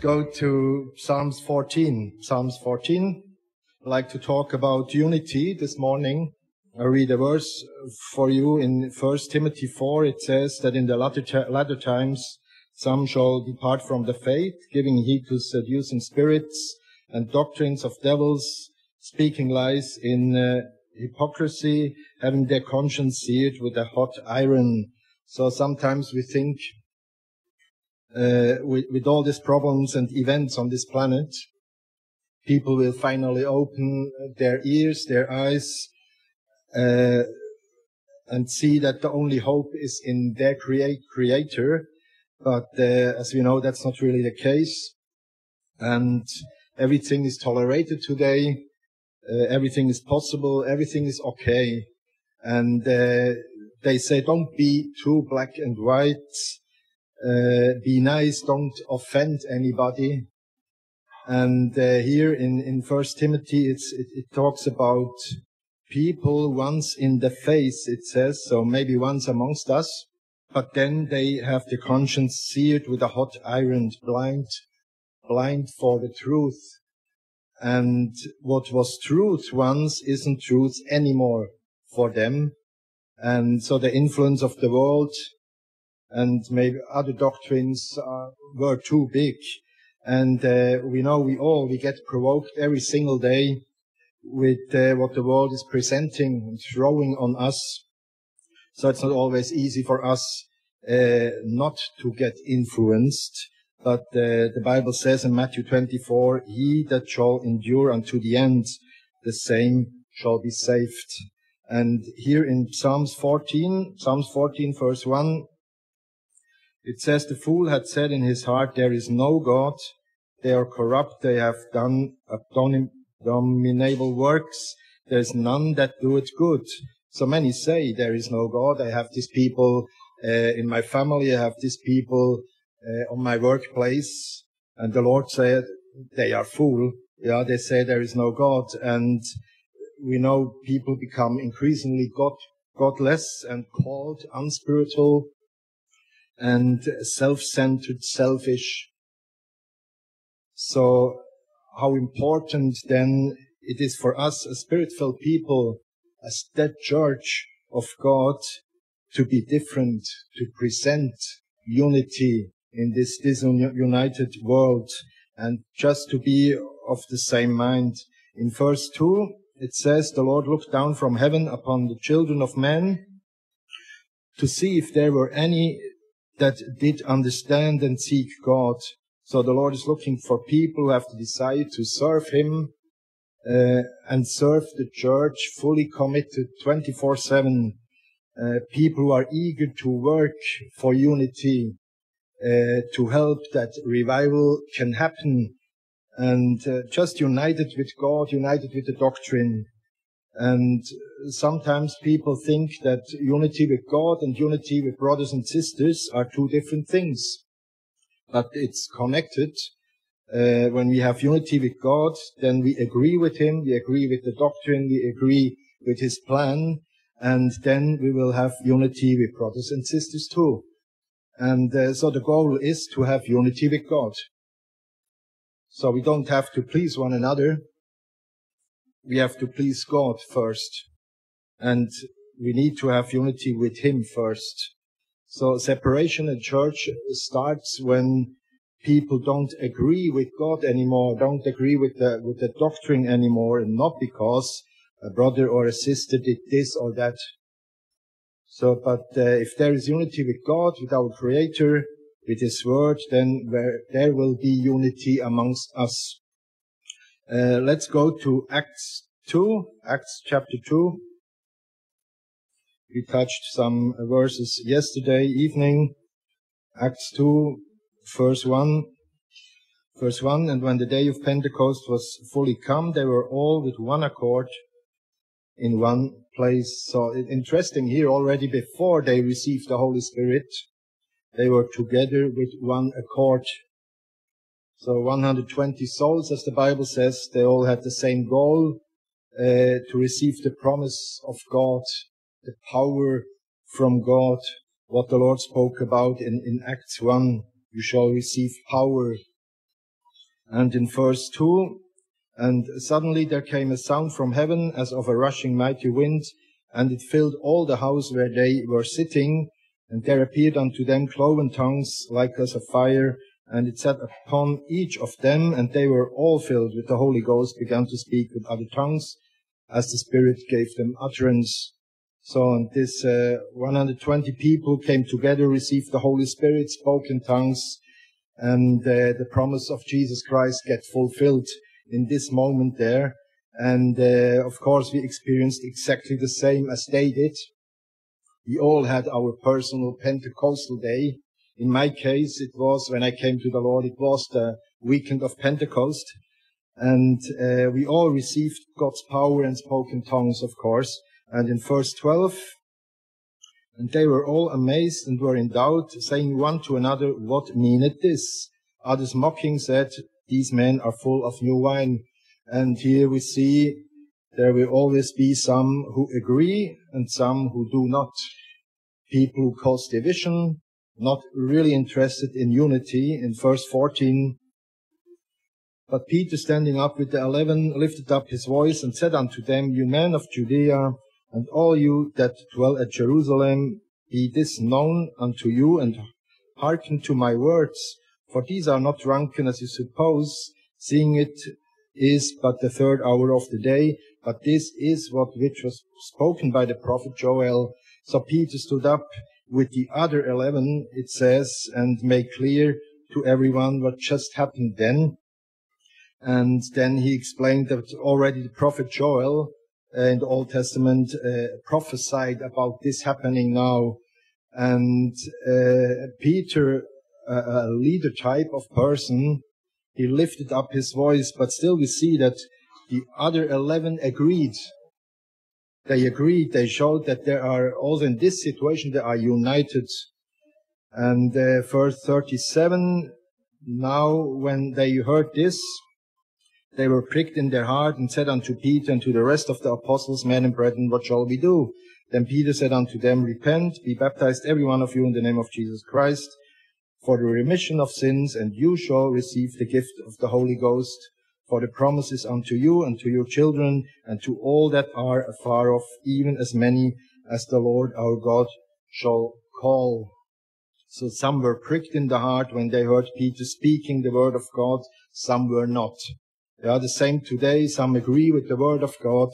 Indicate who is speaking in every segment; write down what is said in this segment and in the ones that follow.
Speaker 1: Go to Psalms 14. Psalms 14. I'd like to talk about unity this morning. I read a verse for you in 1 Timothy 4. It says that in the latter, latter times some shall depart from the faith, giving heed to seducing spirits and doctrines of devils, speaking lies in uh, hypocrisy, having their conscience seared with a hot iron. So sometimes we think with, with all these problems and events on this planet, people will finally open their ears, their eyes, uh, and see that the only hope is in their create, creator. But uh, as we know, that's not really the case. And everything is tolerated today. Uh, everything is possible. Everything is okay. And uh, they say, don't be too black and white. Uh, be nice. Don't offend anybody. And uh, here in, in First Timothy, it, it talks about people once in the face, it says, so maybe once amongst us, but then they have the conscience seared with a hot iron, blind, blind for the truth. And what was truth once isn't truth anymore for them. And so the influence of the world and maybe other doctrines uh, were too big. And uh, we know we all, we get provoked every single day with uh, what the world is presenting and throwing on us. So it's not always easy for us uh, not to get influenced. But uh, the Bible says in Matthew 24, he that shall endure unto the end, the same shall be saved. And here in Psalms 14, Psalms 14 verse 1, it says, the fool had said in his heart, there is no God. They are corrupt. They have done abominable works. There's none that do it good. So many say there is no God. I have these people uh, in my family. I have these people uh, on my workplace. And the Lord said, they are fool. Yeah, they say there is no God. And we know people become increasingly God, godless and called unspiritual and self-centered, selfish. So how important then it is for us as spirit-filled people, as that church of God, to be different, to present unity in this disunited world and just to be of the same mind. In verse 2, it says, The Lord looked down from heaven upon the children of men to see if there were any that did understand and seek God. So the Lord is looking for people who have desire to serve Him uh, and serve the church fully committed 24-7. Uh, people who are eager to work for unity, uh, to help that revival can happen and uh, just united with God, united with the doctrine. And sometimes people think that unity with God and unity with brothers and sisters are two different things. But it's connected. Uh, when we have unity with God, then we agree with Him, we agree with the doctrine, we agree with His plan, and then we will have unity with brothers and sisters too. And uh, so the goal is to have unity with God. So we don't have to please one another, we have to please God first. And we need to have unity with Him first. So separation in church starts when people don't agree with God anymore, don't agree with the, with the doctrine anymore, and not because a brother or a sister did this or that. So, but uh, if there is unity with God, with our Creator, with His Word, then there will be unity amongst us. Uh, let's go to Acts 2, Acts chapter 2. We touched some verses yesterday evening. Acts 2, verse 1. Verse 1, and when the day of Pentecost was fully come, they were all with one accord in one place. So interesting here already before they received the Holy Spirit, they were together with one accord so 120 souls, as the Bible says, they all had the same goal, uh, to receive the promise of God, the power from God, what the Lord spoke about in, in Acts 1. You shall receive power And in verse 2, and suddenly there came a sound from heaven as of a rushing mighty wind, and it filled all the house where they were sitting, and there appeared unto them cloven tongues like as of fire, and it sat upon each of them, and they were all filled with the Holy Ghost, began to speak with other tongues, as the Spirit gave them utterance. So and this uh, 120 people came together, received the Holy Spirit, spoke in tongues, and uh, the promise of Jesus Christ get fulfilled in this moment there. And uh, of course, we experienced exactly the same as they did. We all had our personal Pentecostal day. In my case, it was when I came to the Lord, it was the weekend of Pentecost. And uh, we all received God's power and spoke in tongues, of course. And in verse 12, and they were all amazed and were in doubt, saying one to another, What meaneth this? Others mocking said, These men are full of new wine. And here we see there will always be some who agree and some who do not. People who cause division, not really interested in unity. In verse 14, but Peter standing up with the eleven lifted up his voice and said unto them, You men of Judea, and all you that dwell at Jerusalem, be this known unto you, and hearken to my words, for these are not drunken as you suppose, seeing it is but the third hour of the day, but this is what which was spoken by the prophet Joel. So Peter stood up with the other eleven, it says, and make clear to everyone what just happened then. And then he explained that already the prophet Joel in the Old Testament uh, prophesied about this happening now. And uh, Peter, a leader type of person, he lifted up his voice, but still we see that the other 11 agreed. They agreed, they showed that there are also in this situation, they are united. And uh, verse 37, now when they heard this, they were pricked in their heart and said unto Peter and to the rest of the apostles, men and brethren, what shall we do? Then Peter said unto them, repent, be baptized every one of you in the name of Jesus Christ for the remission of sins, and you shall receive the gift of the Holy Ghost. For the promises unto you and to your children and to all that are afar off, even as many as the Lord our God shall call. So some were pricked in the heart when they heard Peter speaking the word of God, some were not. They are the same today. Some agree with the word of God.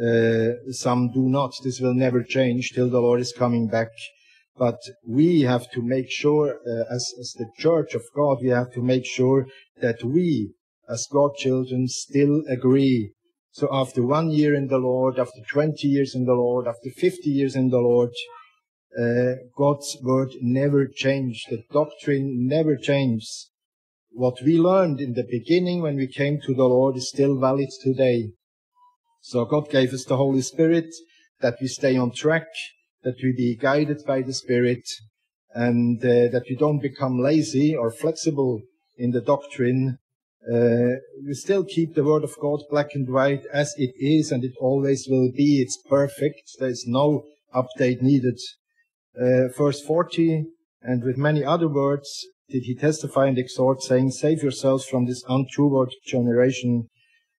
Speaker 1: Uh, some do not. This will never change till the Lord is coming back. But we have to make sure, uh, as, as the church of God, we have to make sure that we, as God children, still agree. So after one year in the Lord, after 20 years in the Lord, after 50 years in the Lord, uh, God's word never changed. The doctrine never changes what we learned in the beginning when we came to the Lord is still valid today. So God gave us the Holy Spirit that we stay on track, that we be guided by the Spirit, and uh, that we don't become lazy or flexible in the doctrine. Uh, we still keep the Word of God black and white as it is, and it always will be. It's perfect. There's no update needed. Uh, verse 40, and with many other words, did he testify and exhort, saying, Save yourselves from this untruthful generation.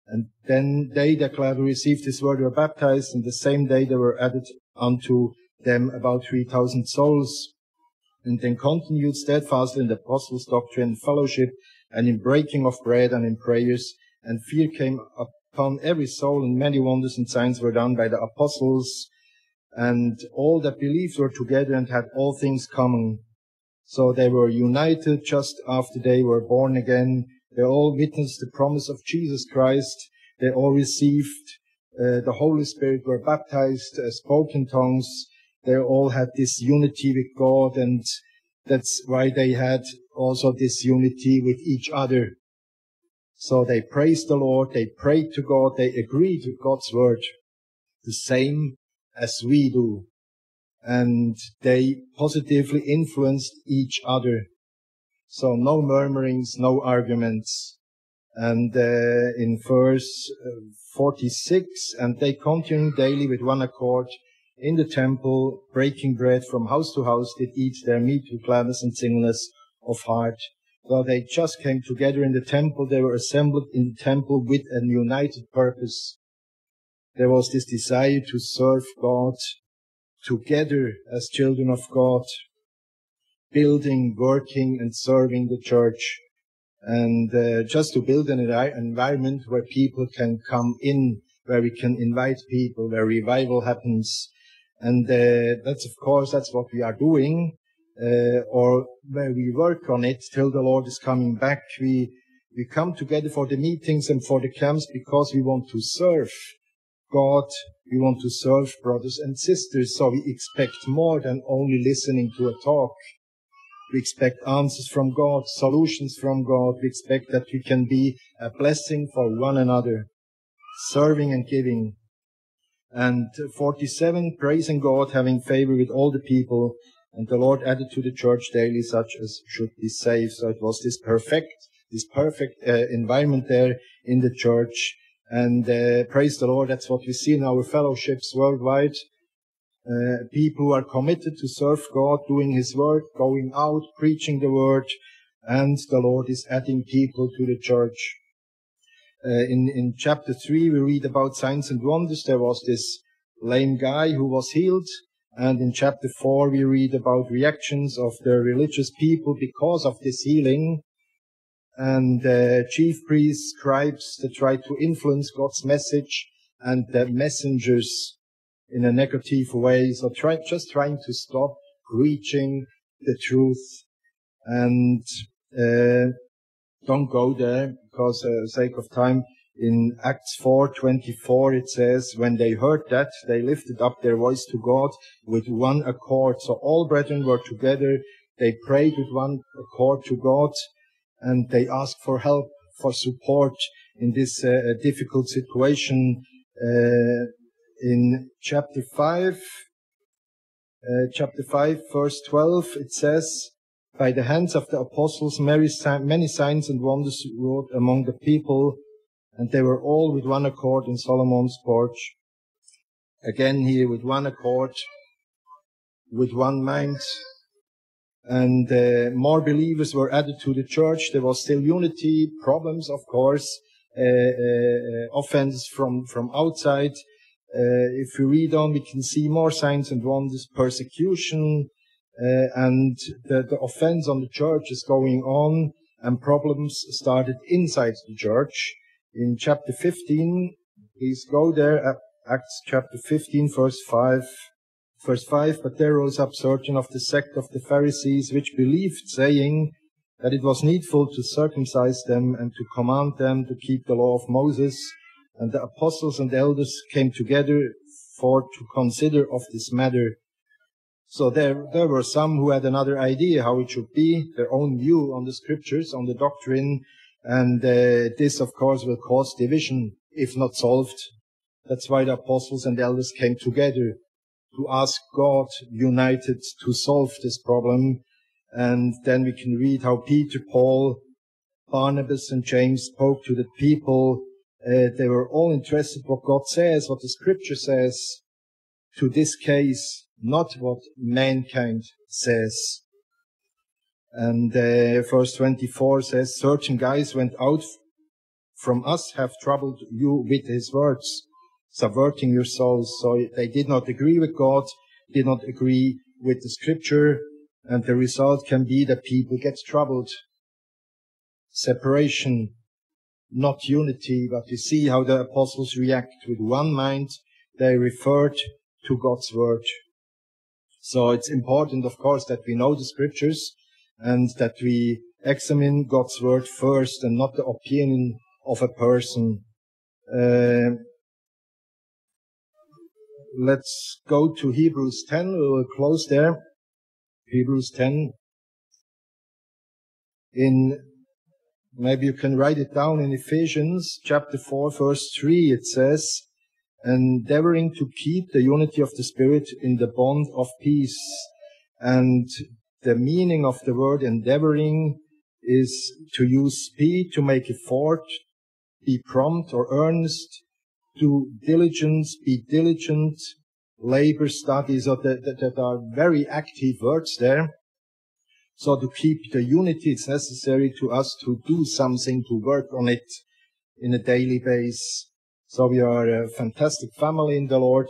Speaker 1: And then they gladly received his word were baptized, and the same day there were added unto them about 3,000 souls. And then continued steadfastly in the apostles' doctrine, and fellowship, and in breaking of bread and in prayers. And fear came upon every soul, and many wonders and signs were done by the apostles. And all that believed were together and had all things common so they were united just after they were born again. They all witnessed the promise of Jesus Christ. They all received uh, the Holy Spirit, were baptized, uh, spoke in tongues. They all had this unity with God, and that's why they had also this unity with each other. So they praised the Lord, they prayed to God, they agreed with God's word, the same as we do and they positively influenced each other. So no murmurings, no arguments. And uh, in verse uh, 46, and they continued daily with one accord in the temple, breaking bread from house to house, did eat their meat with gladness and singleness of heart. So they just came together in the temple. They were assembled in the temple with a united purpose. There was this desire to serve God together as children of God, building, working, and serving the church. And uh, just to build an environment where people can come in, where we can invite people, where revival happens. And uh, that's, of course, that's what we are doing, uh, or where we work on it till the Lord is coming back. We, we come together for the meetings and for the camps because we want to serve God. We want to serve brothers and sisters. So we expect more than only listening to a talk. We expect answers from God, solutions from God. We expect that we can be a blessing for one another, serving and giving. And 47, praising God, having favor with all the people. And the Lord added to the church daily such as should be saved. So it was this perfect, this perfect uh, environment there in the church. And uh, praise the Lord, that's what we see in our fellowships worldwide. Uh, people who are committed to serve God, doing His work, going out, preaching the word, and the Lord is adding people to the church. Uh, in, in chapter 3, we read about signs and wonders. There was this lame guy who was healed. And in chapter 4, we read about reactions of the religious people because of this healing. And uh, chief priests, scribes that try to influence God's message and the messengers in a negative way. So try, just trying to stop preaching the truth and uh, don't go there because, uh, sake of time, in Acts 4:24 it says, when they heard that, they lifted up their voice to God with one accord. So all brethren were together. They prayed with one accord to God, and they asked for help, for support in this uh, difficult situation. Uh, in chapter 5, uh, chapter 5, verse 12, it says, By the hands of the apostles, many signs and wonders wrought among the people, and they were all with one accord in Solomon's porch. Again here, with one accord, with one mind, and uh, more believers were added to the church. There was still unity, problems, of course, uh, uh, offenses from, from outside, uh, if we read on, we can see more signs and wonders, persecution, uh, and the, the offense on the church is going on, and problems started inside the church. In chapter 15, please go there, uh, Acts chapter 15, verse 5. Verse 5, but there rose up certain of the sect of the Pharisees which believed, saying that it was needful to circumcise them and to command them to keep the law of Moses. And the apostles and elders came together for to consider of this matter. So there, there were some who had another idea how it should be, their own view on the scriptures, on the doctrine, and uh, this, of course, will cause division if not solved. That's why the apostles and elders came together to ask God united to solve this problem. And then we can read how Peter, Paul, Barnabas, and James spoke to the people uh, they were all interested what God says, what the scripture says, to this case, not what mankind says. And uh, verse 24 says, certain guys went out from us have troubled you with his words, subverting your souls. So they did not agree with God, did not agree with the scripture, and the result can be that people get troubled. Separation, not unity, but you see how the apostles react with one mind. They referred to God's word. So it's important, of course, that we know the scriptures and that we examine God's word first and not the opinion of a person. Uh, let's go to Hebrews 10. We will close there. Hebrews 10. In Maybe you can write it down in Ephesians chapter 4 verse 3. It says, endeavoring to keep the unity of the Spirit in the bond of peace. And the meaning of the word endeavoring is to use speed, to make effort, be prompt or earnest, to diligence, be diligent, labor, studies so that, that, that are very active words there. So to keep the unity, it's necessary to us to do something to work on it in a daily basis. So we are a fantastic family in the Lord.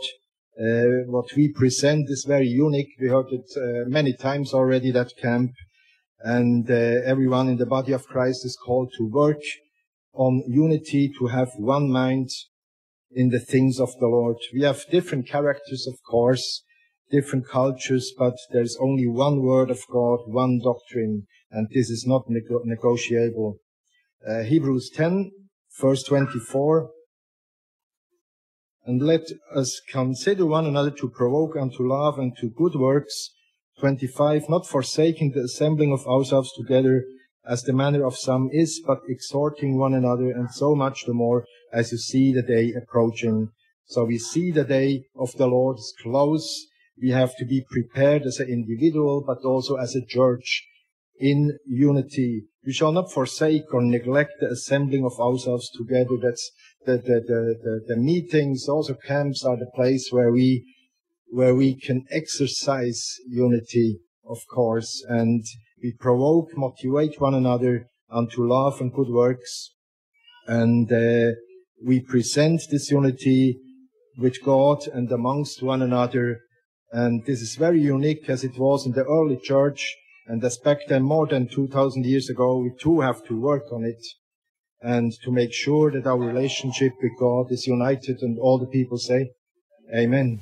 Speaker 1: Uh, what we present is very unique. We heard it uh, many times already, that camp. And uh, everyone in the body of Christ is called to work on unity, to have one mind in the things of the Lord. We have different characters, of course, different cultures, but there's only one word of God, one doctrine, and this is not nego- negotiable. Uh, Hebrews 10, verse 24. And let us consider one another to provoke unto love and to good works. 25. Not forsaking the assembling of ourselves together as the manner of some is, but exhorting one another, and so much the more as you see the day approaching. So we see the day of the Lord is close. We have to be prepared as an individual, but also as a church in unity. We shall not forsake or neglect the assembling of ourselves together. That's the, the, the, the, the meetings, also camps are the place where we, where we can exercise unity, of course, and we provoke, motivate one another unto love and good works. And, uh, we present this unity with God and amongst one another. And this is very unique as it was in the early church. And as back then, more than 2000 years ago, we too have to work on it and to make sure that our relationship with God is united and all the people say, Amen.